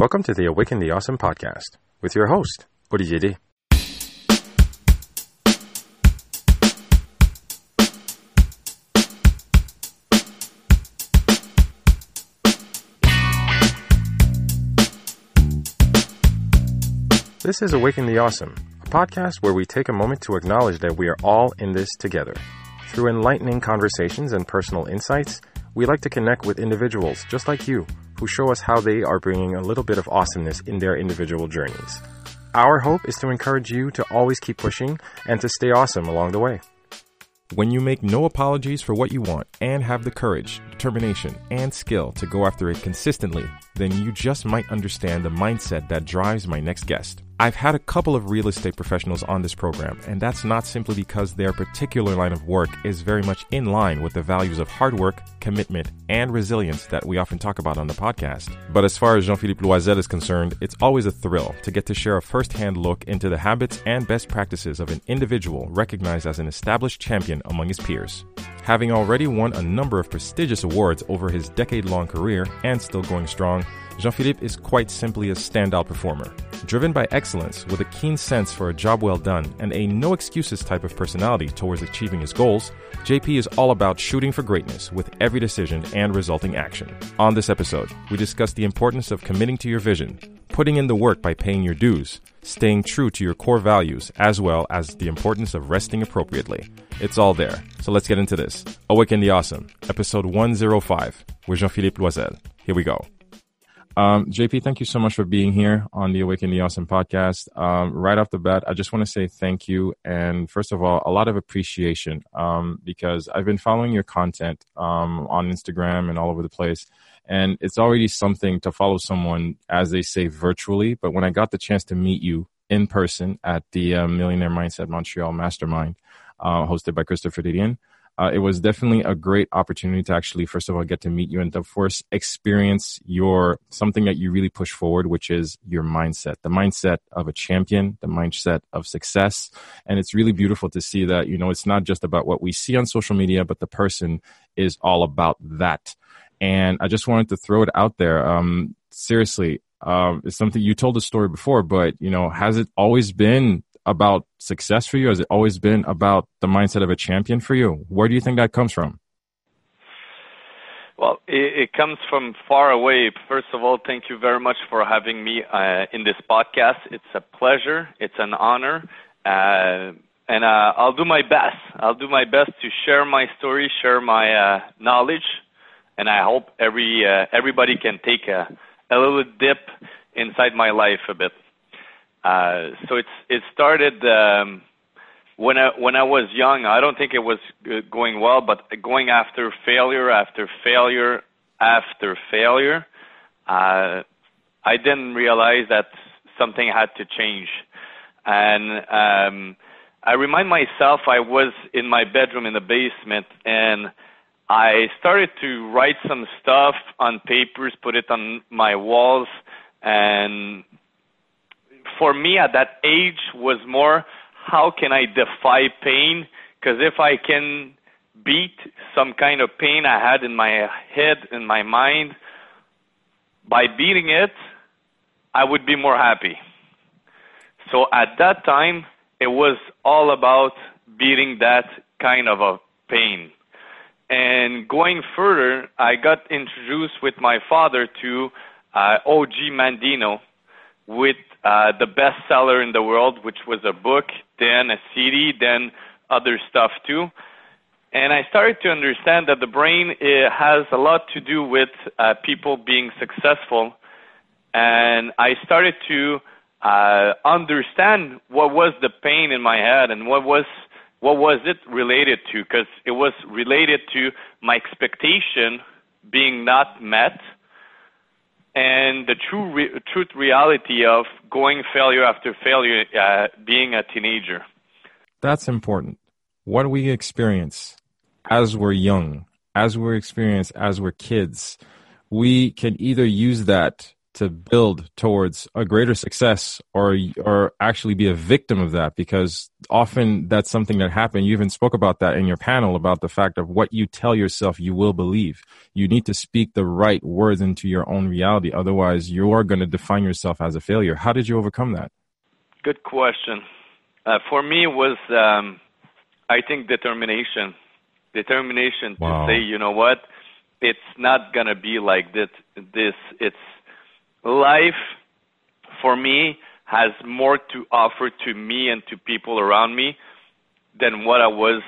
Welcome to the Awaken the Awesome podcast with your host, Olivier D. This is Awaken the Awesome, a podcast where we take a moment to acknowledge that we are all in this together. Through enlightening conversations and personal insights, we like to connect with individuals just like you who show us how they are bringing a little bit of awesomeness in their individual journeys. Our hope is to encourage you to always keep pushing and to stay awesome along the way. When you make no apologies for what you want and have the courage, determination, and skill to go after it consistently, then you just might understand the mindset that drives my next guest. I've had a couple of real estate professionals on this program, and that's not simply because their particular line of work is very much in line with the values of hard work, commitment, and resilience that we often talk about on the podcast. But as far as Jean Philippe Loisel is concerned, it's always a thrill to get to share a first hand look into the habits and best practices of an individual recognized as an established champion among his peers. Having already won a number of prestigious awards over his decade long career and still going strong, Jean Philippe is quite simply a standout performer. Driven by excellence, with a keen sense for a job well done, and a no excuses type of personality towards achieving his goals, JP is all about shooting for greatness with every decision and resulting action. On this episode, we discuss the importance of committing to your vision, putting in the work by paying your dues, staying true to your core values, as well as the importance of resting appropriately. It's all there. So let's get into this. Awaken the Awesome, episode 105, with Jean Philippe Loisel. Here we go. Um, JP, thank you so much for being here on the Awaken the Awesome podcast. Um, right off the bat, I just want to say thank you. And first of all, a lot of appreciation um, because I've been following your content um, on Instagram and all over the place. And it's already something to follow someone, as they say, virtually. But when I got the chance to meet you in person at the uh, Millionaire Mindset Montreal Mastermind, uh, hosted by Christopher Didion, uh, it was definitely a great opportunity to actually, first of all, get to meet you and of course experience your something that you really push forward, which is your mindset, the mindset of a champion, the mindset of success. And it's really beautiful to see that, you know, it's not just about what we see on social media, but the person is all about that. And I just wanted to throw it out there. Um, seriously, um, it's something you told the story before, but you know, has it always been about success for you? Has it always been about the mindset of a champion for you? Where do you think that comes from? Well, it, it comes from far away. First of all, thank you very much for having me uh, in this podcast. It's a pleasure. It's an honor. Uh, and uh, I'll do my best. I'll do my best to share my story, share my uh, knowledge, and I hope every uh, everybody can take a, a little dip inside my life a bit. Uh, so it's it started um, when I when I was young. I don't think it was going well, but going after failure after failure after failure, uh, I didn't realize that something had to change, and um, I remind myself I was in my bedroom in the basement and. I started to write some stuff on papers, put it on my walls, and for me at that age was more how can I defy pain? Because if I can beat some kind of pain I had in my head, in my mind, by beating it, I would be more happy. So at that time, it was all about beating that kind of a pain. And going further, I got introduced with my father to uh, Og Mandino with uh, the bestseller in the world, which was a book, then a CD, then other stuff too. And I started to understand that the brain has a lot to do with uh, people being successful. And I started to uh, understand what was the pain in my head and what was what was it related to because it was related to my expectation being not met and the true re- truth reality of going failure after failure uh, being a teenager. That's important. What we experience as we're young as we're experienced as we're kids we can either use that to build towards a greater success or or actually be a victim of that because often that's something that happened. You even spoke about that in your panel about the fact of what you tell yourself you will believe. You need to speak the right words into your own reality. Otherwise you are going to define yourself as a failure. How did you overcome that? Good question. Uh, for me was um, i think determination. Determination wow. to say you know what? It's not going to be like this this it's life for me has more to offer to me and to people around me than what I was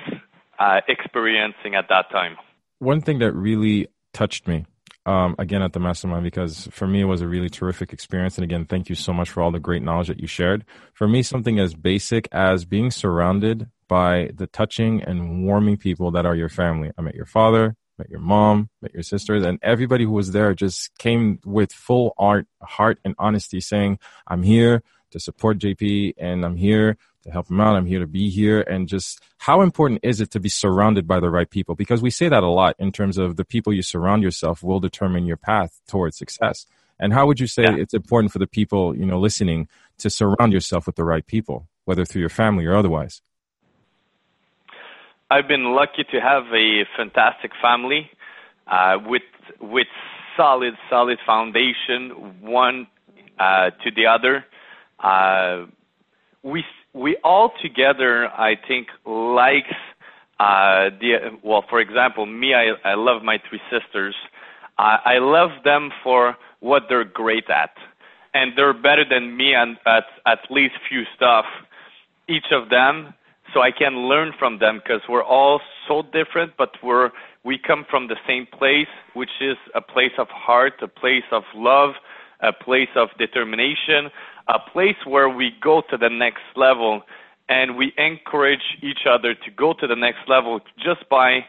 uh, experiencing at that time. One thing that really touched me, um, again at the mastermind, because for me it was a really terrific experience. And again, thank you so much for all the great knowledge that you shared. For me, something as basic as being surrounded by the touching and warming people that are your family. I met your father, met your mom, met your sisters, and everybody who was there just came with full art, heart and honesty saying, I'm here to support JP and I'm here to help him out. I'm here to be here. And just how important is it to be surrounded by the right people? Because we say that a lot in terms of the people you surround yourself will determine your path towards success. And how would you say yeah. it's important for the people, you know, listening to surround yourself with the right people, whether through your family or otherwise? I've been lucky to have a fantastic family uh, with with solid solid foundation one uh, to the other. Uh, we we all together I think likes uh, the well for example me I I love my three sisters. I love them for what they're great at, and they're better than me and at at least few stuff. Each of them so I can learn from them because we're all so different, but we're we come from the same place, which is a place of heart, a place of love, a place of determination, a place where we go to the next level and we encourage each other to go to the next level just by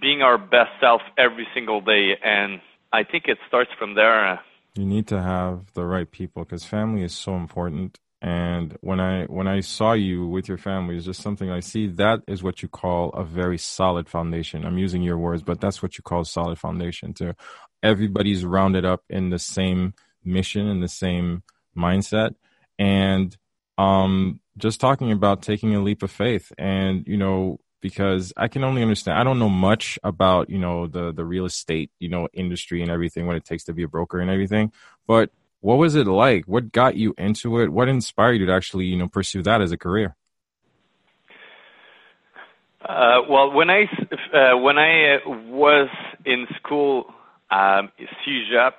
being our best self every single day. And I think it starts from there. You need to have the right people because family is so important and when I when I saw you with your family, it's just something I see. That is what you call a very solid foundation. I'm using your words, but that's what you call solid foundation. To everybody's rounded up in the same mission and the same mindset, and um, just talking about taking a leap of faith, and you know, because I can only understand. I don't know much about you know the the real estate you know industry and everything what it takes to be a broker and everything, but what was it like? What got you into it? What inspired you to actually, you know, pursue that as a career? Uh, well, when I uh, when I was in school, um, CEGEP,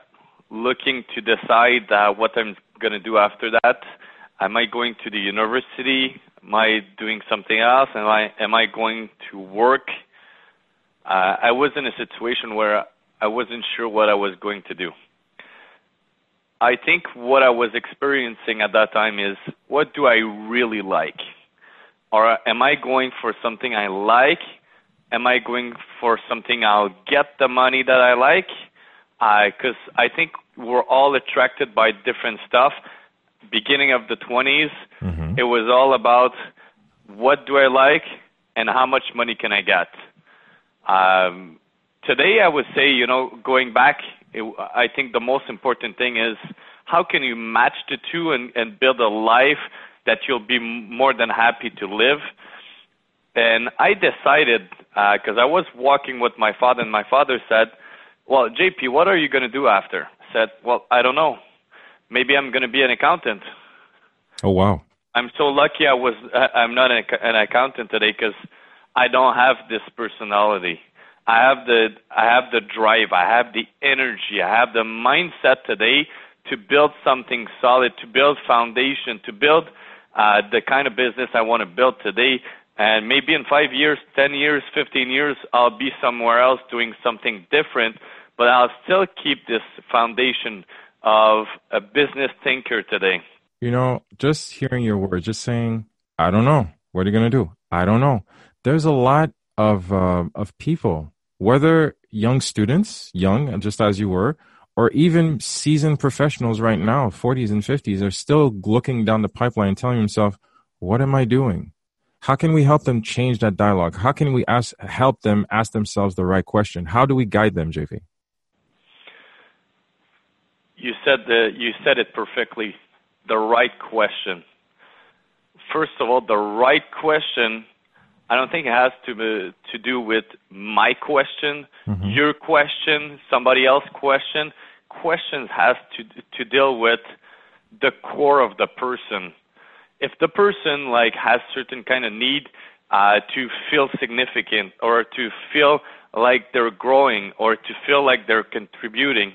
looking to decide uh, what I'm going to do after that, am I going to the university? Am I doing something else? Am I am I going to work? Uh, I was in a situation where I wasn't sure what I was going to do. I think what I was experiencing at that time is what do I really like? Or am I going for something I like? Am I going for something I'll get the money that I like? Because I think we're all attracted by different stuff. Beginning of the 20s, mm-hmm. it was all about what do I like and how much money can I get. Um, today, I would say, you know, going back it, I think the most important thing is how can you match the two and, and build a life that you'll be more than happy to live. And I decided because uh, I was walking with my father, and my father said, "Well, JP, what are you going to do after?" I said, "Well, I don't know. Maybe I'm going to be an accountant." Oh wow! I'm so lucky I was I'm not an, an accountant today because I don't have this personality. I have the I have the drive, I have the energy, I have the mindset today to build something solid, to build foundation, to build uh, the kind of business I want to build today. And maybe in five years, ten years, fifteen years, I'll be somewhere else doing something different, but I'll still keep this foundation of a business thinker today. You know, just hearing your words, just saying, I don't know. What are you going to do? I don't know. There's a lot of uh, of people, whether young students, young just as you were, or even seasoned professionals right now, 40s and 50s, are still looking down the pipeline telling themselves, "What am I doing? How can we help them change that dialogue? How can we ask help them ask themselves the right question? How do we guide them, JP? you said the you said it perfectly. The right question. First of all, the right question. I don't think it has to be, to do with my question, mm-hmm. your question, somebody else's question. Questions has to to deal with the core of the person. If the person like has certain kind of need uh, to feel significant or to feel like they're growing or to feel like they're contributing,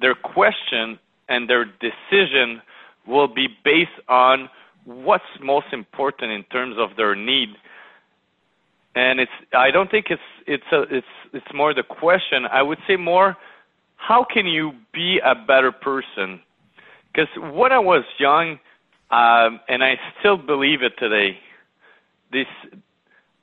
their question and their decision will be based on what's most important in terms of their need. And it's I don't think it's it's a, it's it's more the question. I would say more how can you be a better person? Because when I was young, um, and I still believe it today, this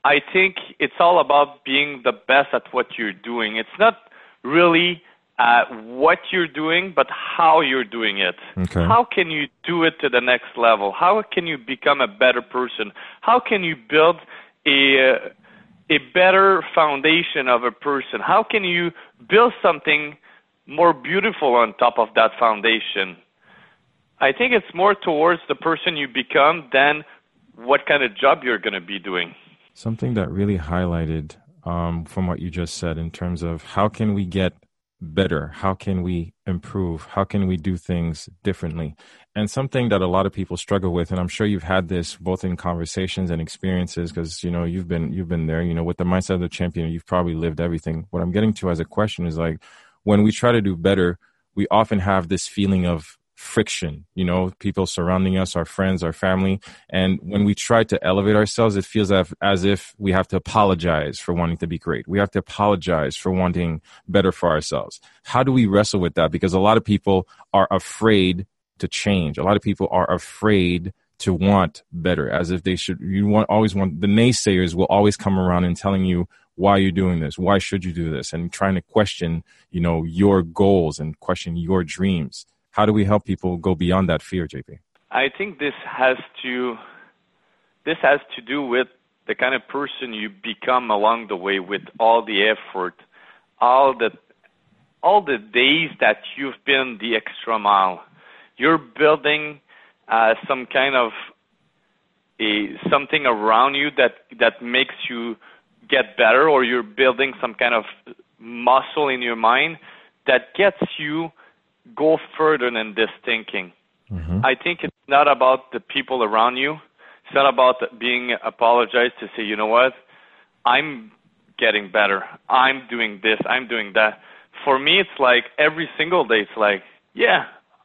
I think it's all about being the best at what you're doing. It's not really uh, what you're doing, but how you're doing it. Okay. How can you do it to the next level? How can you become a better person? How can you build a a better foundation of a person? How can you build something more beautiful on top of that foundation? I think it's more towards the person you become than what kind of job you're going to be doing. Something that really highlighted um, from what you just said in terms of how can we get better? How can we improve? How can we do things differently? And something that a lot of people struggle with, and I'm sure you've had this both in conversations and experiences, because you know you've been you've been there. You know, with the mindset of the champion, you've probably lived everything. What I'm getting to as a question is like when we try to do better, we often have this feeling of friction, you know, people surrounding us, our friends, our family. And when we try to elevate ourselves, it feels as, as if we have to apologize for wanting to be great. We have to apologize for wanting better for ourselves. How do we wrestle with that? Because a lot of people are afraid to change. A lot of people are afraid to want better as if they should you want always want the naysayers will always come around and telling you why you're doing this why should you do this and trying to question you know your goals and question your dreams how do we help people go beyond that fear, JP? I think this has to this has to do with the kind of person you become along the way with all the effort, all the all the days that you've been the extra mile. You're building uh, some kind of a something around you that that makes you get better, or you're building some kind of muscle in your mind that gets you go further than this thinking. Mm-hmm. I think it's not about the people around you. It's not about being apologized to say, you know what, I'm getting better. I'm doing this. I'm doing that. For me, it's like every single day, it's like, yeah,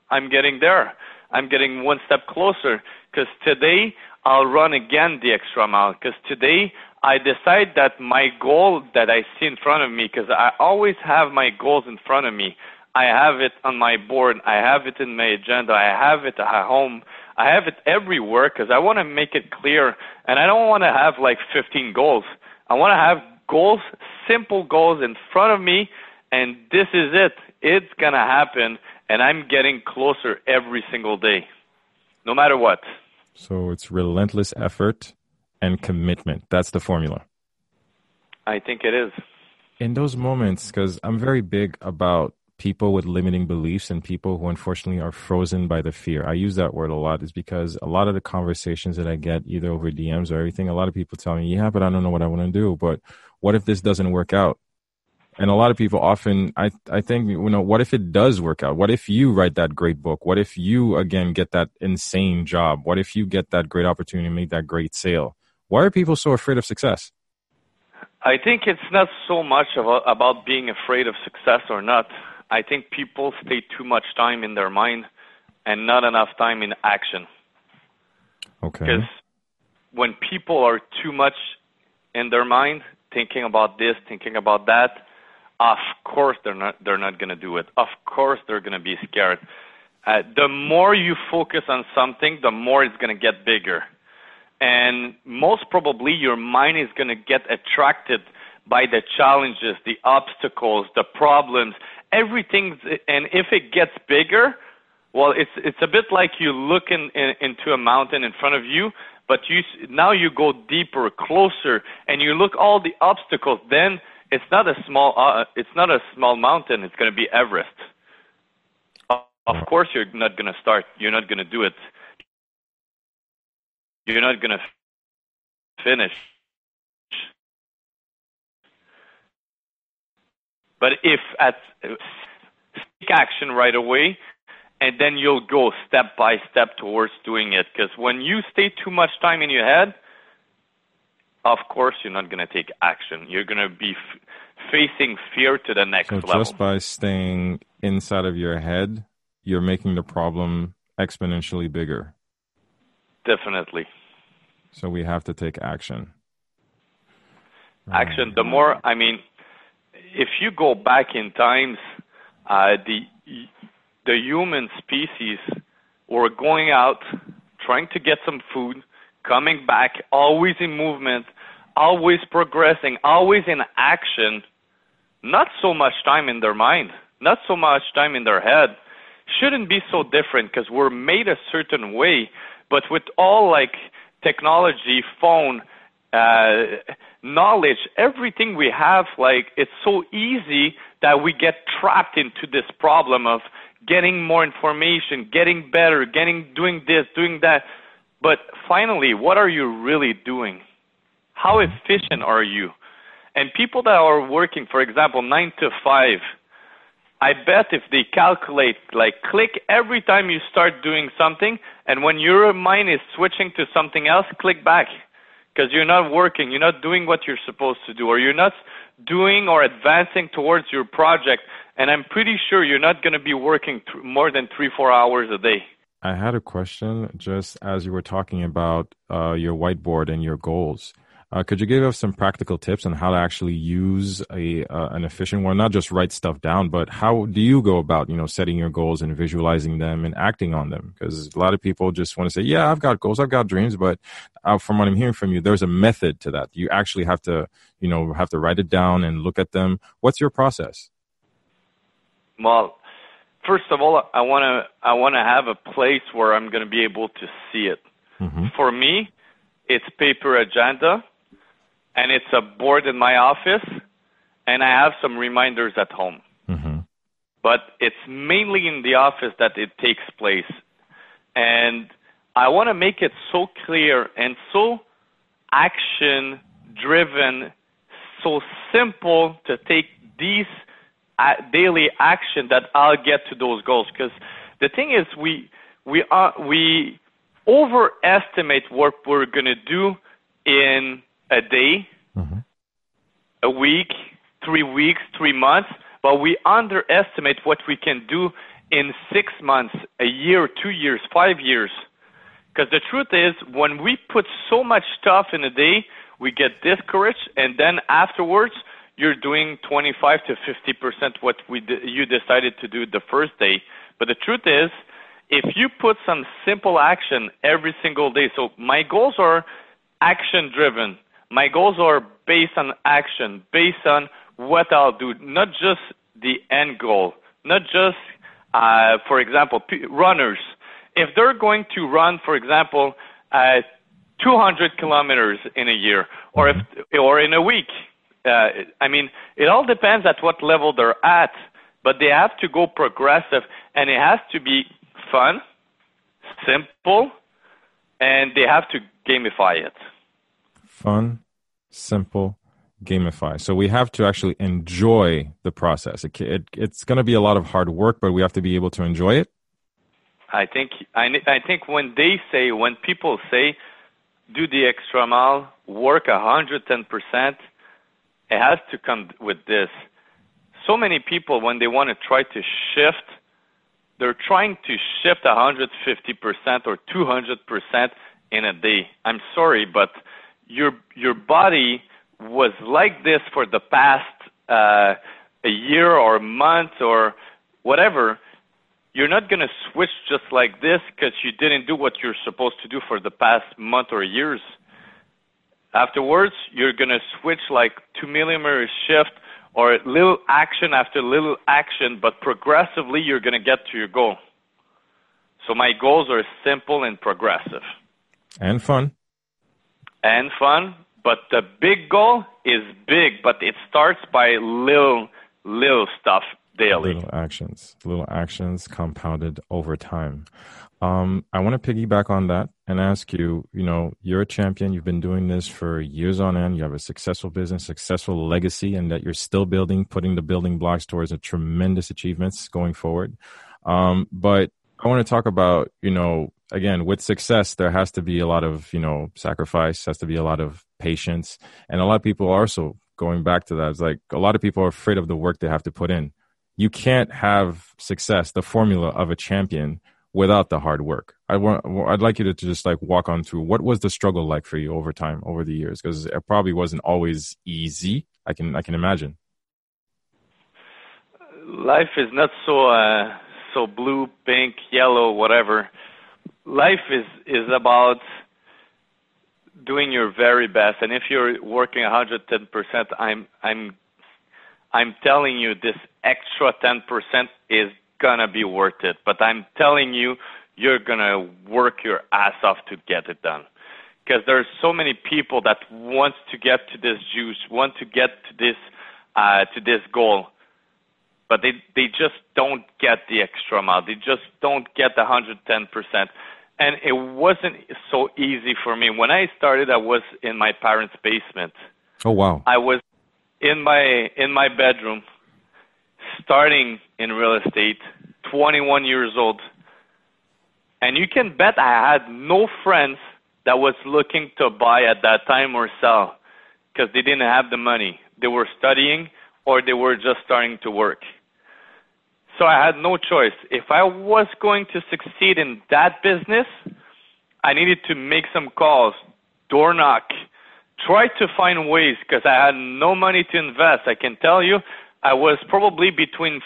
I'm getting there. I'm getting one step closer. Because today, I'll run again the extra mile. Because today, I decide that my goal that I see in front of me, because I always have my goals in front of me. I have it on my board. I have it in my agenda. I have it at home. I have it everywhere because I want to make it clear. And I don't want to have like 15 goals. I want to have goals, simple goals in front of me. And this is it. It's going to happen. And I'm getting closer every single day, no matter what. So it's relentless effort and commitment. That's the formula. I think it is. In those moments, because I'm very big about people with limiting beliefs and people who unfortunately are frozen by the fear. I use that word a lot is because a lot of the conversations that I get either over DMs or everything, a lot of people tell me, yeah, but I don't know what I want to do. But what if this doesn't work out? And a lot of people often, I, I think, you know, what if it does work out? What if you write that great book? What if you, again, get that insane job? What if you get that great opportunity to make that great sale? Why are people so afraid of success? I think it's not so much about, about being afraid of success or not. I think people stay too much time in their mind and not enough time in action. Okay. Because when people are too much in their mind, thinking about this, thinking about that, of course they're not they're not going to do it. Of course they're going to be scared. Uh, the more you focus on something, the more it's going to get bigger. And most probably your mind is going to get attracted by the challenges, the obstacles, the problems, everything, and if it gets bigger, well, it's it's a bit like you look in, in, into a mountain in front of you, but you now you go deeper, closer, and you look all the obstacles. Then it's not a small uh, it's not a small mountain. It's going to be Everest. of course you're not going to start. You're not going to do it. You're not going to finish. But if at take action right away, and then you'll go step by step towards doing it. Because when you stay too much time in your head, of course you're not going to take action. You're going to be facing fear to the next so level. just by staying inside of your head, you're making the problem exponentially bigger. Definitely. So we have to take action. Action. The more, I mean, if you go back in times, uh, the the human species were going out, trying to get some food, coming back, always in movement, always progressing, always in action. Not so much time in their mind, not so much time in their head. Shouldn't be so different because we're made a certain way, but with all like technology, phone, uh, knowledge, everything we have, like it's so easy that we get trapped into this problem of getting more information, getting better, getting doing this, doing that. But finally, what are you really doing? How efficient are you? And people that are working, for example, nine to five, I bet if they calculate, like click every time you start doing something, and when your mind is switching to something else, click back. Because you're not working, you're not doing what you're supposed to do, or you're not doing or advancing towards your project. And I'm pretty sure you're not going to be working th- more than three, four hours a day. I had a question just as you were talking about uh, your whiteboard and your goals. Uh, could you give us some practical tips on how to actually use a uh, an efficient one? Not just write stuff down, but how do you go about you know setting your goals and visualizing them and acting on them? Because a lot of people just want to say, "Yeah, I've got goals, I've got dreams," but uh, from what I'm hearing from you, there's a method to that. You actually have to you know have to write it down and look at them. What's your process? Well, first of all, I want to I want to have a place where I'm going to be able to see it. Mm-hmm. For me, it's paper agenda and it's a board in my office, and I have some reminders at home. Mm-hmm. But it's mainly in the office that it takes place. And I want to make it so clear and so action driven, so simple to take these uh, daily action that I'll get to those goals. Because the thing is, we we are we overestimate what we're going to do in a day, mm-hmm. a week, three weeks, three months, but we underestimate what we can do in six months, a year, two years, five years. Because the truth is, when we put so much stuff in a day, we get discouraged, and then afterwards, you're doing 25 to 50 percent what we d- you decided to do the first day. But the truth is, if you put some simple action every single day, so my goals are action driven. My goals are based on action, based on what I'll do, not just the end goal, not just, uh, for example, p- runners. If they're going to run, for example, uh, 200 kilometers in a year, or if, or in a week, uh, I mean, it all depends at what level they're at, but they have to go progressive, and it has to be fun, simple, and they have to gamify it. Fun, simple, gamify. So we have to actually enjoy the process. It, it, it's going to be a lot of hard work, but we have to be able to enjoy it. I think I, I think when they say when people say do the extra mile, work a hundred ten percent, it has to come with this. So many people when they want to try to shift, they're trying to shift a hundred fifty percent or two hundred percent in a day. I'm sorry, but your your body was like this for the past uh, a year or a month or whatever. You're not going to switch just like this because you didn't do what you're supposed to do for the past month or years. Afterwards, you're going to switch like two millimeter shift or little action after little action, but progressively you're going to get to your goal. So my goals are simple and progressive. And fun. And fun, but the big goal is big, but it starts by little, little stuff daily. Little actions, little actions compounded over time. Um, I want to piggyback on that and ask you, you know, you're a champion. You've been doing this for years on end. You have a successful business, successful legacy, and that you're still building, putting the building blocks towards a tremendous achievements going forward. Um, but I want to talk about, you know, again, with success, there has to be a lot of, you know, sacrifice, has to be a lot of patience. And a lot of people are also going back to that. It's like a lot of people are afraid of the work they have to put in. You can't have success, the formula of a champion without the hard work. I want, I'd like you to, to just like walk on through what was the struggle like for you over time, over the years, because it probably wasn't always easy. I can, I can imagine. Life is not so, uh, so blue, pink, yellow, whatever. Life is, is about doing your very best. And if you're working 110%, I'm, I'm, I'm telling you this extra 10% is gonna be worth it. But I'm telling you, you're gonna work your ass off to get it done. Because there's so many people that want to get to this juice, want to get to this uh, to this goal, but they they just don't get the extra mile. They just don't get the 110 percent. And it wasn't so easy for me. When I started, I was in my parents' basement. Oh wow! I was in my in my bedroom starting in real estate, 21 years old. And you can bet I had no friends that was looking to buy at that time or sell because they didn't have the money. They were studying or they were just starting to work. So I had no choice. If I was going to succeed in that business, I needed to make some calls, door knock, try to find ways because I had no money to invest. I can tell you, I was probably between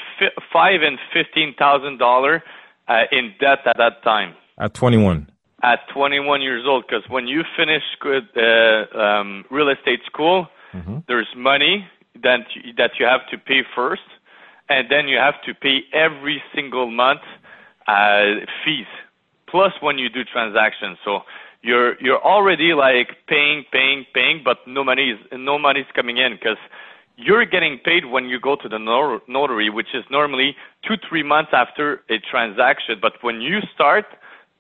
five and fifteen thousand dollar uh, in debt at that time. At 21. At 21 years old, because when you finish good, uh, um, real estate school, mm-hmm. there's money that you, that you have to pay first, and then you have to pay every single month uh, fees. Plus, when you do transactions, so you're you're already like paying, paying, paying, but no money is no money is coming in because you're getting paid when you go to the notary, which is normally two, three months after a transaction. But when you start,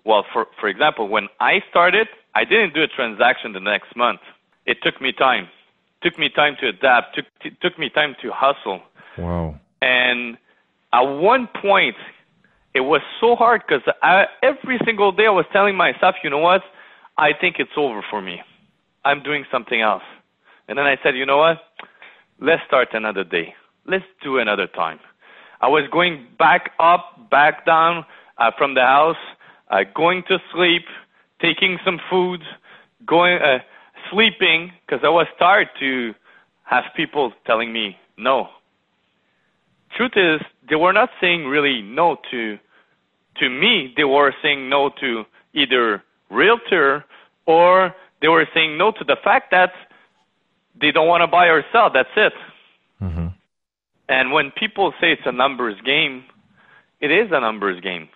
well, for, for example, when I started, I didn't do a transaction the next month. It took me time. Took me time to adapt. Took, it took me time to hustle. Wow. And at one point, it was so hard because every single day I was telling myself, you know what? I think it's over for me. I'm doing something else. And then I said, you know what? let's start another day. Let's do another time. I was going back up, back down uh, from the house, uh, going to sleep, taking some food, going, uh, sleeping, because I was tired to have people telling me no. Truth is, they were not saying really no to to me. They were saying no to either realtor or they were saying no to the fact that they don't want to buy or sell. That's it. Mm-hmm. And when people say it's a numbers game, it is a numbers game.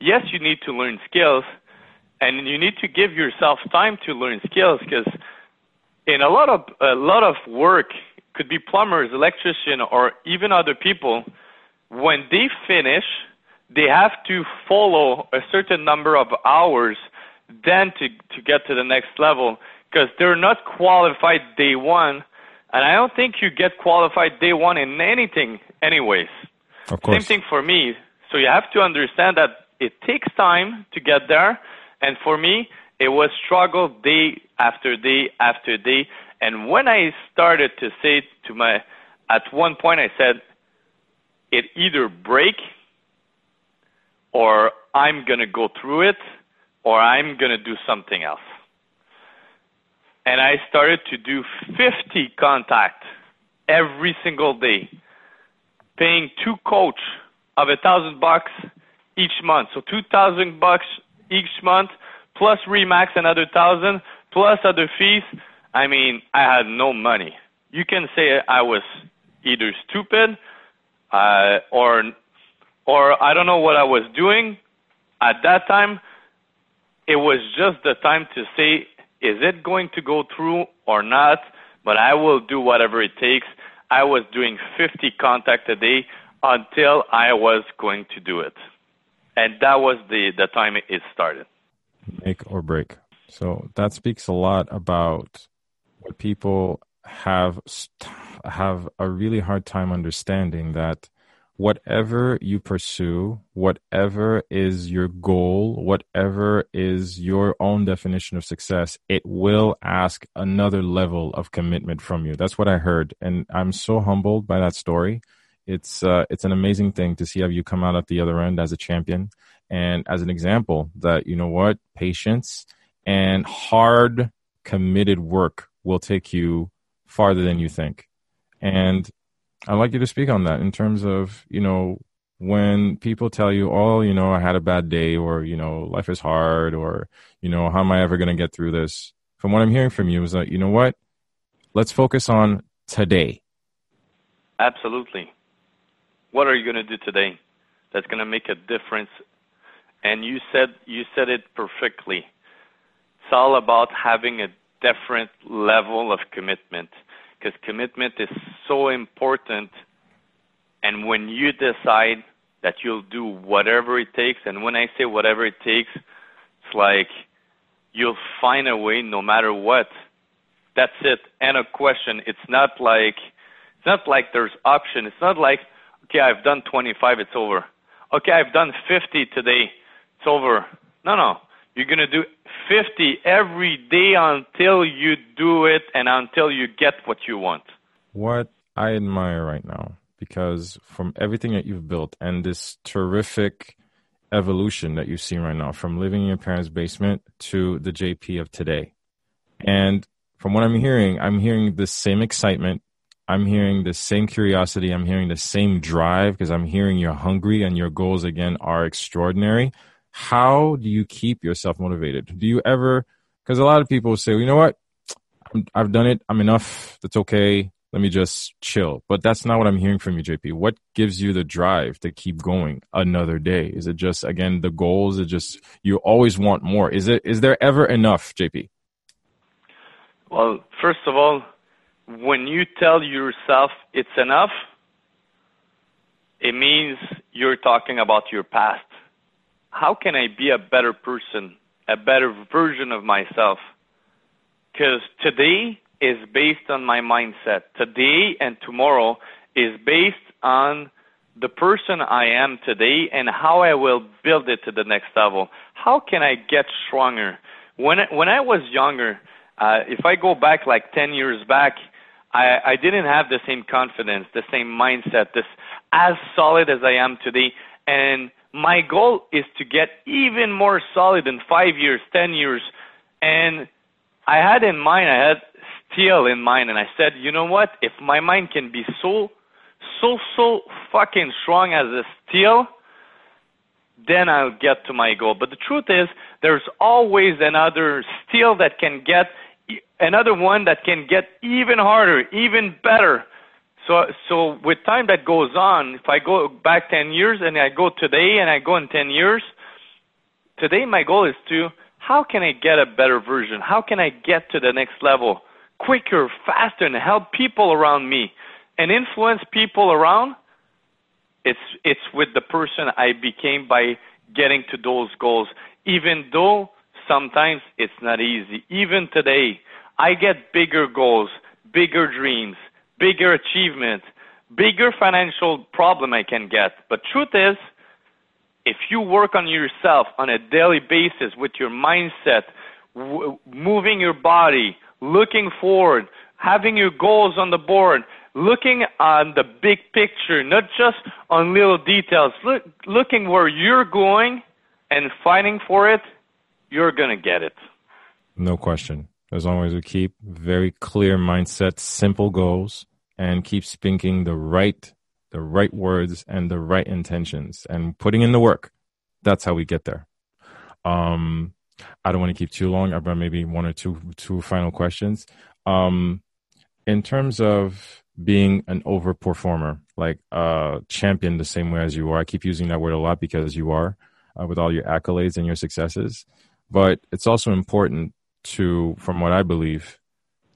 Yes, you need to learn skills, and you need to give yourself time to learn skills because in a lot of a lot of work could be plumbers, electrician, or even other people. When they finish, they have to follow a certain number of hours then to to get to the next level because they're not qualified day one, and I don't think you get qualified day one in anything, anyways. Of course. Same thing for me. So you have to understand that it takes time to get there, and for me, it was struggle day after day after day. And when I started to say to my, at one point I said, it either break or I'm going to go through it or I'm going to do something else and I started to do 50 contact every single day, paying two coach of a thousand bucks each month. So two thousand bucks each month, plus Remax another thousand, plus other fees. I mean, I had no money. You can say I was either stupid, uh, or, or I don't know what I was doing at that time. It was just the time to say is it going to go through or not? But I will do whatever it takes. I was doing 50 contact a day. until I was going to do it. And that was the, the time it started. Make or break. So that speaks a lot about what people have have a really hard time understanding that whatever you pursue, whatever is your goal, whatever is your own definition of success, it will ask another level of commitment from you. That's what I heard. And I'm so humbled by that story. It's, uh, it's an amazing thing to see how you come out at the other end as a champion and as an example that, you know what, patience and hard committed work will take you farther than you think. And I'd like you to speak on that in terms of, you know, when people tell you, oh, you know, I had a bad day or, you know, life is hard or, you know, how am I ever going to get through this? From what I'm hearing from you is that, you know what? Let's focus on today. Absolutely. What are you going to do today that's going to make a difference? And you said you said it perfectly. It's all about having a different level of commitment because commitment is so important. And when you decide that you'll do whatever it takes, and when I say whatever it takes, it's like you'll find a way no matter what. That's it. And a question. It's not like it's not like there's option. It's not like okay, I've done 25, it's over. Okay, I've done 50 today, it's over. No, no. You're going to do 50 every day until you do it and until you get what you want. What I admire right now, because from everything that you've built and this terrific evolution that you've seen right now, from living in your parents' basement to the JP of today. And from what I'm hearing, I'm hearing the same excitement. I'm hearing the same curiosity. I'm hearing the same drive because I'm hearing you're hungry and your goals again are extraordinary how do you keep yourself motivated? Do you ever, because a lot of people say, well, you know what? i have done it. I'm enough. That's okay. Let me just chill. But that's not what I'm hearing from you, JP. What gives you the drive to keep going another day? Is it just, again, the goals? Is it just, you always want more? Is it, is there ever enough, JP? Well, first of all, when you tell yourself it's enough, it means you're talking about your past how can I be a better person, a better version of myself? Because today is based on my mindset. Today and tomorrow is based on the person I am today and how I will build it to the next level. How can I get stronger? When I, when I was younger, uh, if I go back like 10 years back, I, I didn't have the same confidence, the same mindset, this as solid as I am today. And my goal is to get even more solid in five years, ten years. And I had in mind, I had steel in mind, and I said, you know what? If my mind can be so, so, so fucking strong as a steel, then I'll get to my goal. But the truth is, there's always another steel that can get, another one that can get even harder, even better. So, so with time that goes on, if I go back 10 years and I go today and I go in 10 years, today my goal is to, how can I get a better version? How can I get to the next level quicker, faster, and help people around me and influence people around? It's, it's with the person I became by getting to those goals, even though sometimes it's not easy. Even today, I get bigger goals, bigger dreams bigger achievements, bigger financial problem I can get. But truth is, if you work on yourself on a daily basis with your mindset, w- moving your body, looking forward, having your goals on the board, looking on the big picture, not just on little details, look, looking where you're going and fighting for it, you're going to get it. No question as long as we keep very clear mindset, simple goals, and keep speaking the right, the right words and the right intentions and putting in the work. That's how we get there. Um, I don't want to keep too long. I've got maybe one or two, two final questions. Um, in terms of being an overperformer, like a champion the same way as you are, I keep using that word a lot because you are uh, with all your accolades and your successes. But it's also important to, from what I believe,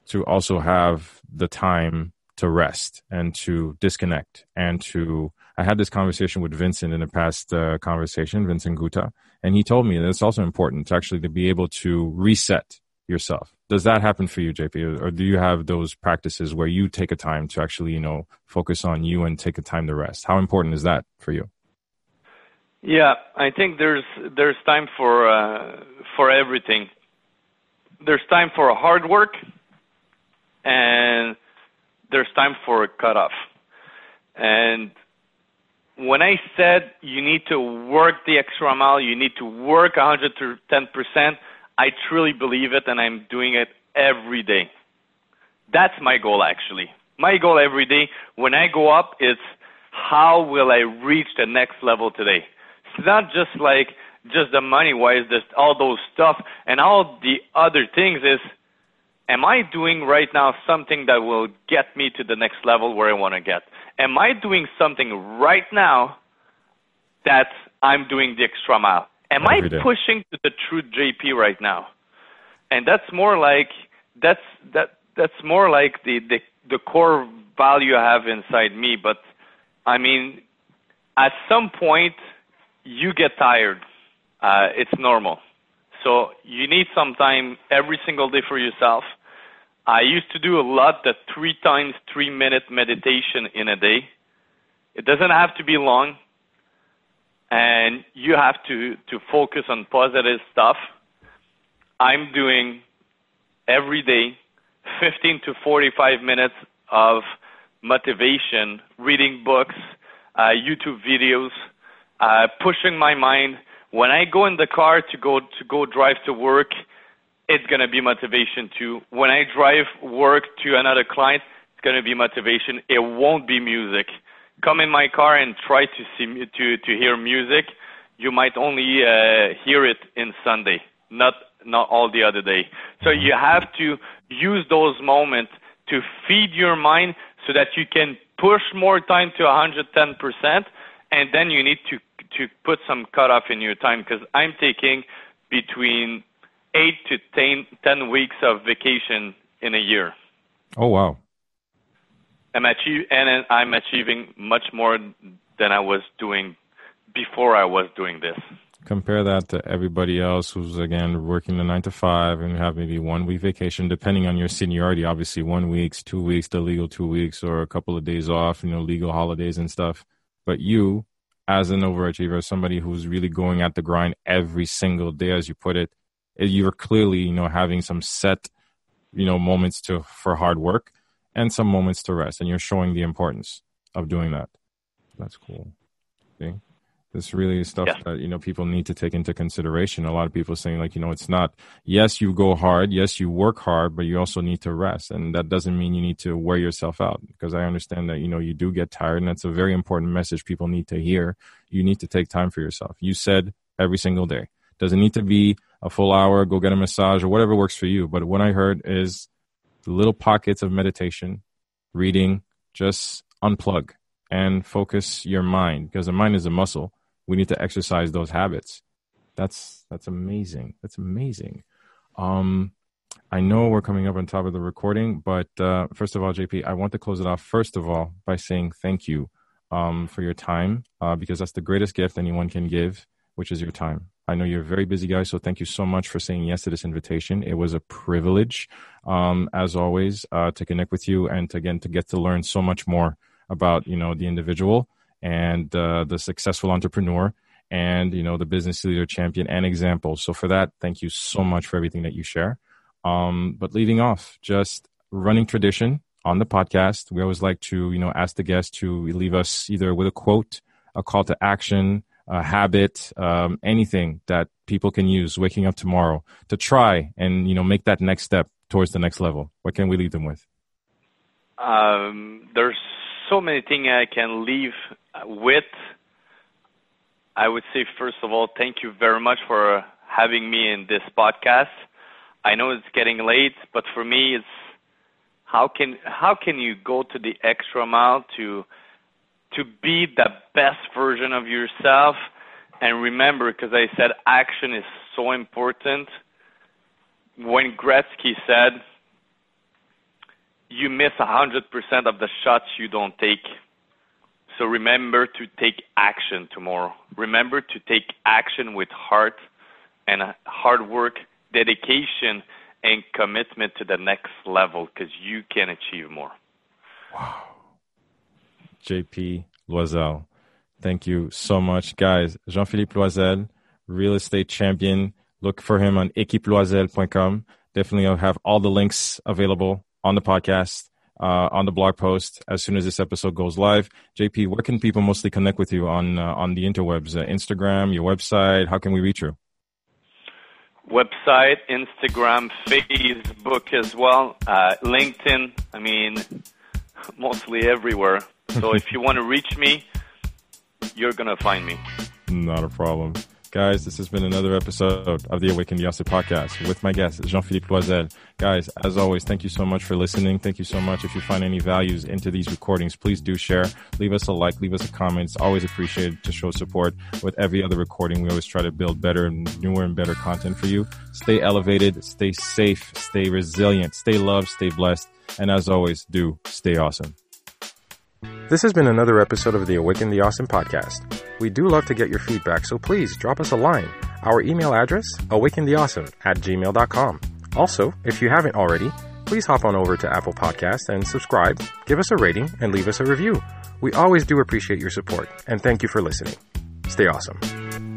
to also have the time to rest and to disconnect and to I had this conversation with Vincent in a past uh, conversation, Vincent Guta, and he told me that it's also important to actually to be able to reset yourself. Does that happen for you, JP, or do you have those practices where you take a time to actually, you know, focus on you and take a time to rest? How important is that for you? Yeah, I think there's there's time for uh, for everything. There's time for hard work, and there's time for a cutoff. And when I said you need to work the extra mile, you need to work 110 percent. I truly believe it, and I'm doing it every day. That's my goal, actually. My goal every day when I go up is how will I reach the next level today? It's not just like just the money wise, just all those stuff and all the other things is am I doing right now something that will get me to the next level where I want to get? Am I doing something right now that I'm doing the extra mile? Am Every I day. pushing to the true JP right now? And that's more like that's that that's more like the the, the core value I have inside me. But I mean, at some point, you get tired. Uh, it's normal. So you need some time every single day for yourself. I used to do a lot the three times three minute meditation in a day. It doesn't have to be long, and you have to to focus on positive stuff. I'm doing every day 15 to 45 minutes of motivation, reading books, uh, YouTube videos, uh, pushing my mind. When I go in the car to go to go drive to work, it's gonna be motivation too. When I drive work to another client, it's gonna be motivation. It won't be music. Come in my car and try to see to to hear music. You might only uh, hear it in Sunday, not not all the other day. So you have to use those moments to feed your mind so that you can push more time to 110%, and then you need to to put some cutoff in your time because I'm taking between eight to ten, 10 weeks of vacation in a year. Oh wow! I'm achieve and I'm achieving much more than I was doing before I was doing this. Compare that to everybody else who's again working the nine to five and have maybe one week vacation, depending on your seniority. Obviously, one weeks, two weeks, the legal two weeks, or a couple of days off. You know, legal holidays and stuff. But you as an overachiever, somebody who's really going at the grind every single day, as you put it, eh, you're clearly, you know, having some set, you know, moments to for hard work and some moments to rest, and you're showing the importance of doing that. That's cool. See? This really is stuff yeah. that you know people need to take into consideration. A lot of people saying like you know it's not yes you go hard, yes you work hard, but you also need to rest, and that doesn't mean you need to wear yourself out. Because I understand that you know you do get tired, and that's a very important message people need to hear. You need to take time for yourself. You said every single day doesn't need to be a full hour. Go get a massage or whatever works for you. But what I heard is little pockets of meditation, reading, just unplug and focus your mind because the mind is a muscle we need to exercise those habits. That's that's amazing. That's amazing. Um, I know we're coming up on top of the recording, but uh, first of all, JP, I want to close it off first of all by saying thank you um, for your time uh, because that's the greatest gift anyone can give, which is your time. I know you're a very busy guy, so thank you so much for saying yes to this invitation. It was a privilege, um, as always, uh, to connect with you and to, again to get to learn so much more about you know the individual and uh, the successful entrepreneur and you know the business leader champion and example. So for that thank you so much for everything that you share. Um, but leading off just running tradition on the podcast we always like to you know ask the guest to leave us either with a quote a call to action a habit um, anything that people can use waking up tomorrow to try and you know make that next step towards the next level. What can we leave them with? Um, there's so many things I can leave with. I would say, first of all, thank you very much for having me in this podcast. I know it's getting late, but for me, it's how can how can you go to the extra mile to to be the best version of yourself? And remember, because I said action is so important. When Gretzky said, you miss 100% of the shots you don't take. So remember to take action tomorrow. Remember to take action with heart and hard work, dedication, and commitment to the next level because you can achieve more. Wow. JP Loisel, thank you so much. Guys, Jean Philippe Loisel, real estate champion. Look for him on equipeloisel.com. Definitely have all the links available on the podcast, uh, on the blog post as soon as this episode goes live. JP, where can people mostly connect with you on uh, on the interwebs? Uh, Instagram, your website. How can we reach you? Website, Instagram, Facebook as well, uh, LinkedIn. I mean, mostly everywhere. So if you want to reach me, you're gonna find me. Not a problem. Guys, this has been another episode of the Awaken Awesome podcast with my guest, Jean-Philippe Loisel. Guys, as always, thank you so much for listening. Thank you so much. If you find any values into these recordings, please do share. Leave us a like, leave us a comment. It's always appreciated to show support with every other recording. We always try to build better and newer and better content for you. Stay elevated, stay safe, stay resilient, stay loved, stay blessed. And as always, do stay awesome. This has been another episode of the Awaken the Awesome podcast. We do love to get your feedback, so please drop us a line. Our email address, awakentheawesome at gmail.com. Also, if you haven't already, please hop on over to Apple Podcasts and subscribe, give us a rating, and leave us a review. We always do appreciate your support, and thank you for listening. Stay awesome.